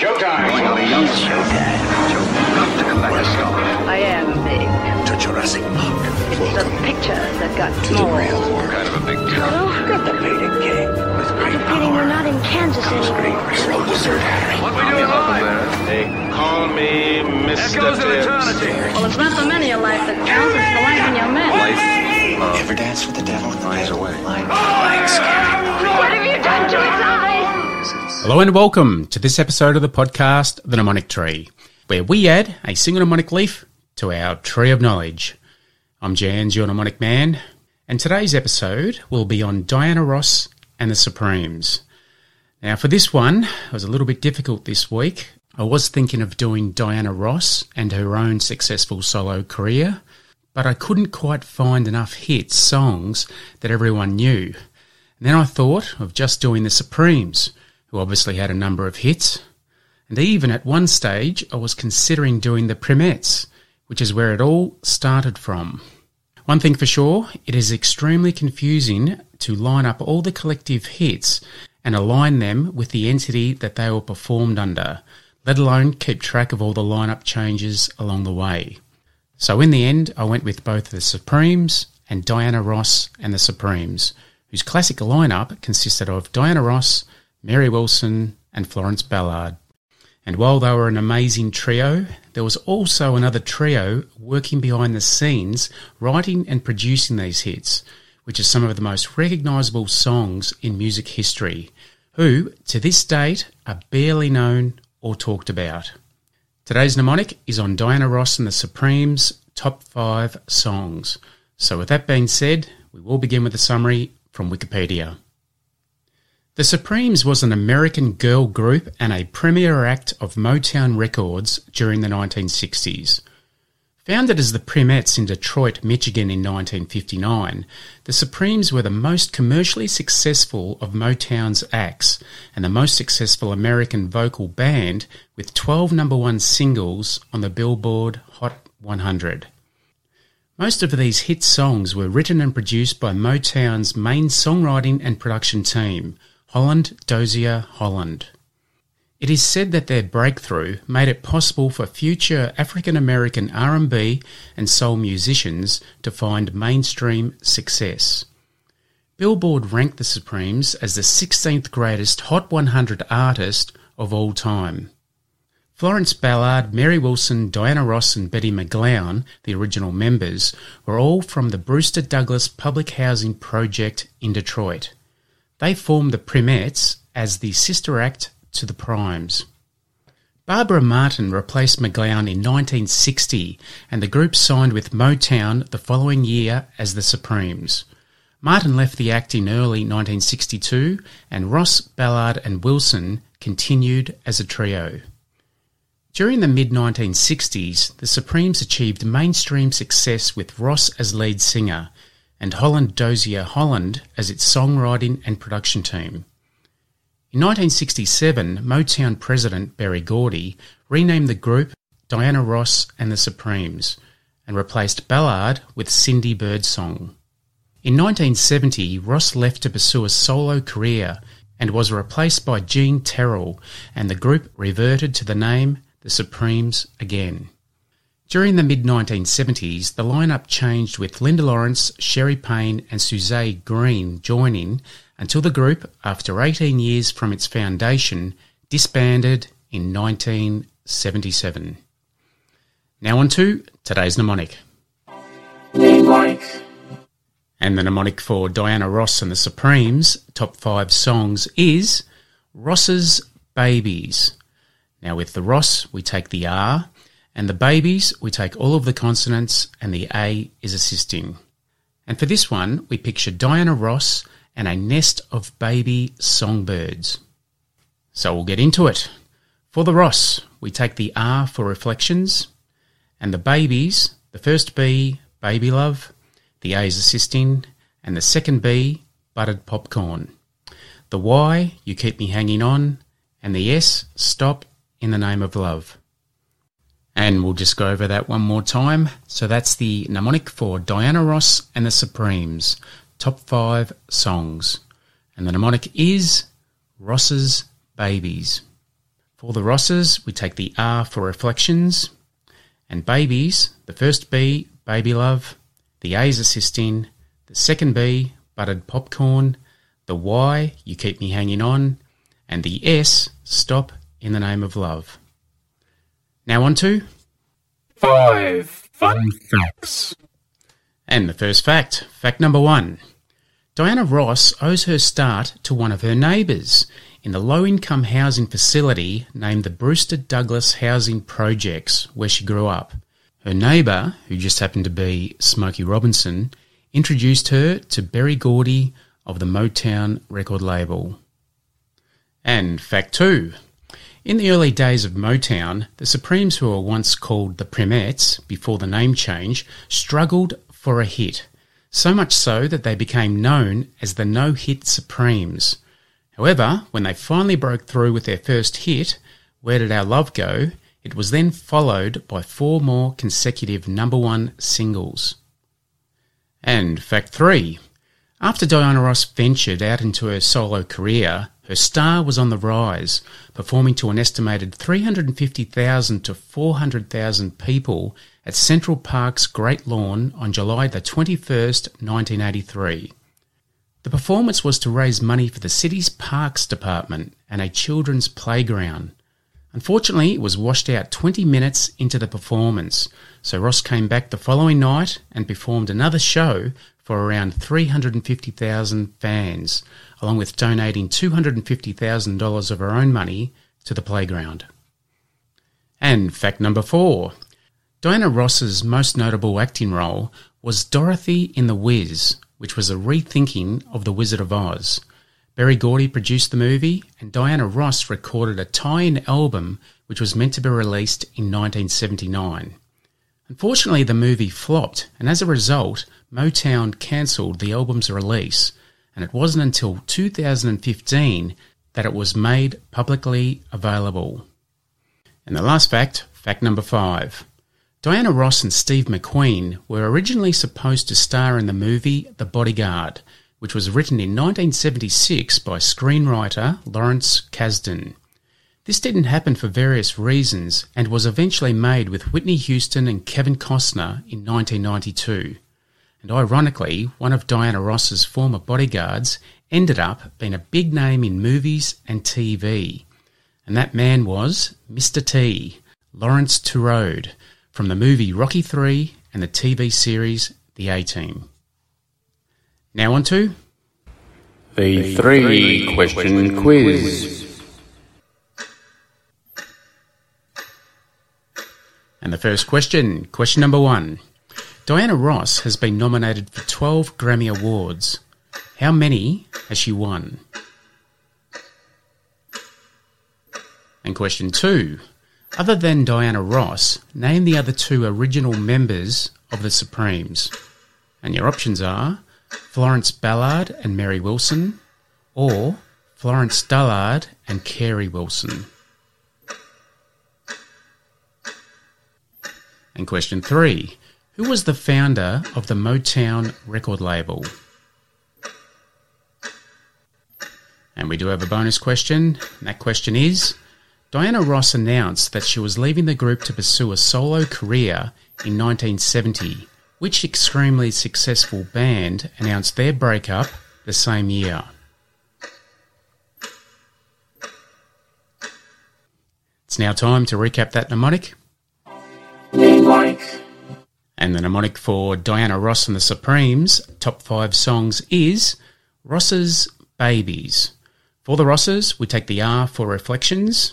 Showtime! Showtime. Got to come back to Scotland. I am big. To Jurassic Park. It's the picture that got to small. Kind of a big deal. Oh, got the painted king with great Feeling we're not in Kansas comes anymore. great slow wizard Harry. What we doing live? They call me Mr. Echoes of Tibbs. eternity. Well, it's not the many of life that counts, it's the life in your men. Life Ever dance with the devil? finds a way. Like, like oh, scary movie. What have you done to its eyes? Hello and welcome to this episode of the podcast, The Mnemonic Tree, where we add a single mnemonic leaf to our tree of knowledge. I'm Jans, your mnemonic man, and today's episode will be on Diana Ross and the Supremes. Now, for this one, it was a little bit difficult this week. I was thinking of doing Diana Ross and her own successful solo career, but I couldn't quite find enough hit songs that everyone knew. And then I thought of just doing the Supremes, who obviously had a number of hits. And even at one stage, I was considering doing the Primettes, which is where it all started from. One thing for sure, it is extremely confusing to line up all the collective hits and align them with the entity that they were performed under, let alone keep track of all the lineup changes along the way. So in the end, I went with both the Supremes and Diana Ross and the Supremes, whose classic lineup consisted of Diana Ross, Mary Wilson, and Florence Ballard. And while they were an amazing trio, there was also another trio working behind the scenes, writing and producing these hits, which are some of the most recognisable songs in music history, who, to this date, are barely known or talked about. Today's mnemonic is on Diana Ross and the Supremes' top five songs. So, with that being said, we will begin with a summary from Wikipedia. The Supremes was an American girl group and a premier act of Motown Records during the 1960s. Founded as the Primettes in Detroit, Michigan in 1959, the Supremes were the most commercially successful of Motown's acts and the most successful American vocal band with 12 number one singles on the Billboard Hot 100. Most of these hit songs were written and produced by Motown's main songwriting and production team, Holland Dozier Holland. It is said that their breakthrough made it possible for future African American R&B and soul musicians to find mainstream success. Billboard ranked the Supremes as the 16th greatest Hot 100 artist of all time. Florence Ballard, Mary Wilson, Diana Ross, and Betty McGlown, the original members, were all from the Brewster Douglass Public Housing Project in Detroit. They formed the Primettes as the sister act to the Primes. Barbara Martin replaced McGlown in 1960, and the group signed with Motown the following year as the Supremes. Martin left the act in early 1962, and Ross, Ballard, and Wilson continued as a trio. During the mid 1960s, the Supremes achieved mainstream success with Ross as lead singer and Holland Dozier Holland as its songwriting and production team. In 1967, Motown president Berry Gordy renamed the group Diana Ross and the Supremes and replaced Ballard with Cindy Birdsong. In 1970, Ross left to pursue a solo career and was replaced by Jean Terrell, and the group reverted to the name The Supremes again. During the mid 1970s, the lineup changed with Linda Lawrence, Scherrie Payne, and Suzanne Greene joining until the group, after 18 years from its foundation, disbanded in 1977. Now on to today's mnemonic. And the mnemonic for Diana Ross and the Supremes' top five songs is Ross's Babies. Now, with the Ross, we take the R, and the babies, we take all of the consonants, and the A is assisting. And for this one, we picture Diana Ross and a nest of baby songbirds. So we'll get into it. For the Ross, we take the R for reflections, and the babies, the first B, baby love, the A is assisting, and the second B, buttered popcorn. The Y, you keep me hanging on, and the S, stop in the name of love. And we'll just go over that one more time. So that's the mnemonic for Diana Ross and the Supremes, top five songs. And the mnemonic is Ross's Babies. For the Rosses, we take the R for reflections. And babies, the first B, baby love. The A is assisting. The second B, buttered popcorn. The Y, you keep me hanging on. And the S, stop in the name of love. Now on to Five fun facts. And the first fact, fact number one. Diana Ross owes her start to one of her neighbours in the low income housing facility named the Brewster Douglass Housing Projects, where she grew up. Her neighbour, who just happened to be Smokey Robinson, introduced her to Berry Gordy of the Motown record label. And fact two. In the early days of Motown, the Supremes, who were once called the Primettes before the name change, struggled for a hit, so much so that they became known as the No Hit Supremes. However, when they finally broke through with their first hit, Where Did Our Love Go? it was then followed by four more consecutive number one singles. And fact three. After Diana Ross ventured out into her solo career, her star was on the rise, performing to an estimated 350,000 to 400,000 people at Central Park's Great Lawn on July the 21st, 1983. The performance was to raise money for the city's parks department and a children's playground. Unfortunately, it was washed out 20 minutes into the performance, so Ross came back the following night and performed another show for around 350,000 fans, along with donating $250,000 of her own money to the playground. And fact number four Diana Ross's most notable acting role was Dorothy in The Wiz, which was a rethinking of The Wizard of Oz. Berry Gordy produced the movie, and Diana Ross recorded a tie in album which was meant to be released in 1979. Unfortunately, the movie flopped, and as a result, Motown cancelled the album's release, and it wasn't until 2015 that it was made publicly available. And the last fact, fact number five. Diana Ross and Steve McQueen were originally supposed to star in the movie The Bodyguard, which was written in 1976 by screenwriter Lawrence Kasdan. This didn't happen for various reasons and was eventually made with Whitney Houston and Kevin Costner in 1992. And ironically, one of Diana Ross's former bodyguards ended up being a big name in movies and TV. And that man was Mr. T, Laurence Tureaud, from the movie Rocky III and the TV series The A Team. Now on to The three question quiz. And the first question, question number one. Diana Ross has been nominated for 12 Grammy Awards. How many has she won? And question two. Other than Diana Ross, name the other two original members of the Supremes. And your options are Florence Ballard and Mary Wilson, or Florence Dullard and Carey Wilson. And question three Who was the founder of the Motown record label? And we do have a bonus question. And that question is Diana Ross announced that she was leaving the group to pursue a solo career in 1970. Which extremely successful band announced their breakup the same year? It's now time to recap that mnemonic. And the mnemonic for Diana Ross and the Supremes top five songs is Ross's Babies. For the Rosses, we take the R for Reflections,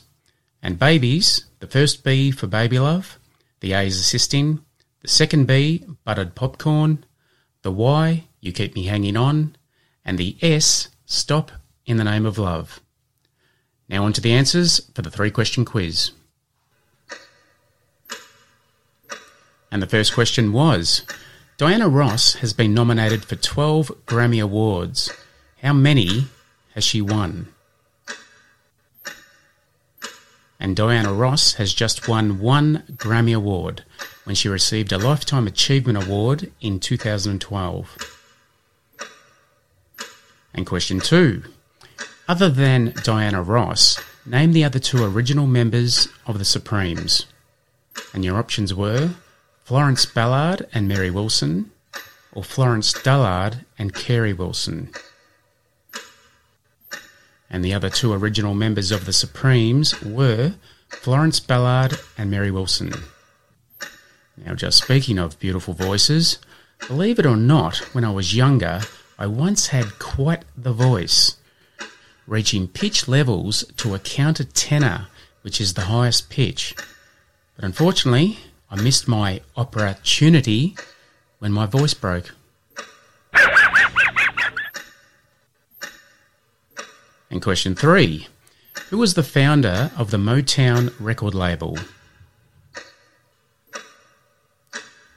and Babies, the first B for Baby Love, the A is assisting, the second B, Buttered Popcorn, the Y, You Keep Me Hanging On, and the S, Stop in the Name of Love. Now on to the answers for the three question quiz. And the first question was Diana Ross has been nominated for 12 Grammy Awards. How many has she won? And Diana Ross has just won one Grammy Award when she received a Lifetime Achievement Award in 2012. And question two Other than Diana Ross, Name the other two original members of the Supremes. And your options were Florence Ballard and Mary Wilson, or Florence Dullard and Carey Wilson. And the other two original members of the Supremes were Florence Ballard and Mary Wilson. Now, just speaking of beautiful voices, believe it or not, when I was younger, I once had quite the voice, reaching pitch levels to a counter tenor, which is the highest pitch. But unfortunately, I missed my opportunity when my voice broke. And question three Who was the founder of the Motown record label?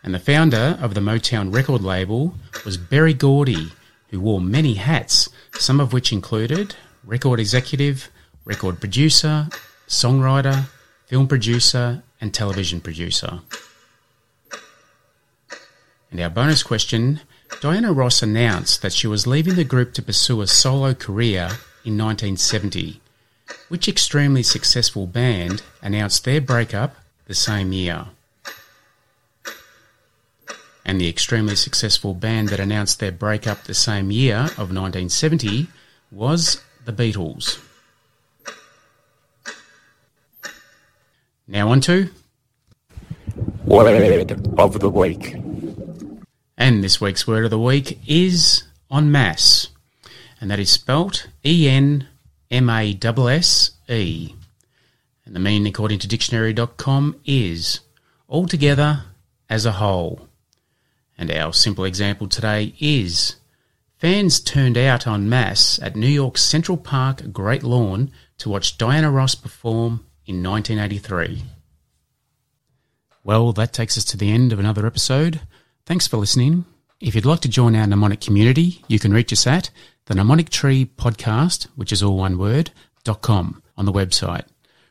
And the founder of the Motown record label was Berry Gordy, who wore many hats, some of which included record executive, record producer, songwriter, film producer, and television producer. And our bonus question Diana Ross announced that she was leaving the group to pursue a solo career in 1970. Which extremely successful band announced their breakup the same year? And the extremely successful band that announced their breakup the same year of 1970 was the Beatles. Now on to Word of the week. And this week's word of the week is en masse, and that is spelt E N M A S S E. And the meaning, according to dictionary.com, is altogether as a whole. And our simple example today is fans turned out en masse at New York's Central Park Great Lawn to watch Diana Ross perform in 1983. Well, that takes us to the end of another episode. Thanks for listening. If you'd like to join our mnemonic community, you can reach us at the Mnemonic Tree Podcast, which is all one word, dot com on the website.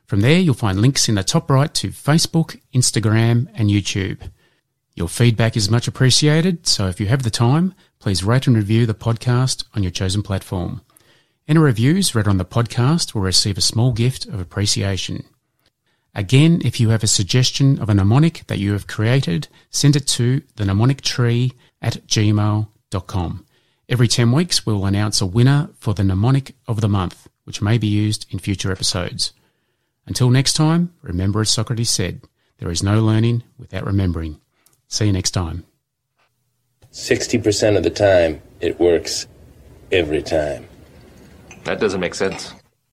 From there, you'll find links in the top right to Facebook, Instagram, and YouTube. Your feedback is much appreciated, so if you have the time, please rate and review the podcast on your chosen platform. Any reviews read on the podcast will receive a small gift of appreciation. Again, if you have a suggestion of a mnemonic that you have created, send it to the mnemonic tree at gmail.com. Every 10 weeks, we will announce a winner for the mnemonic of the month, which may be used in future episodes. Until next time, remember as Socrates said, there is no learning without remembering. See you next time. 60% of the time, it works every time. That doesn't make sense.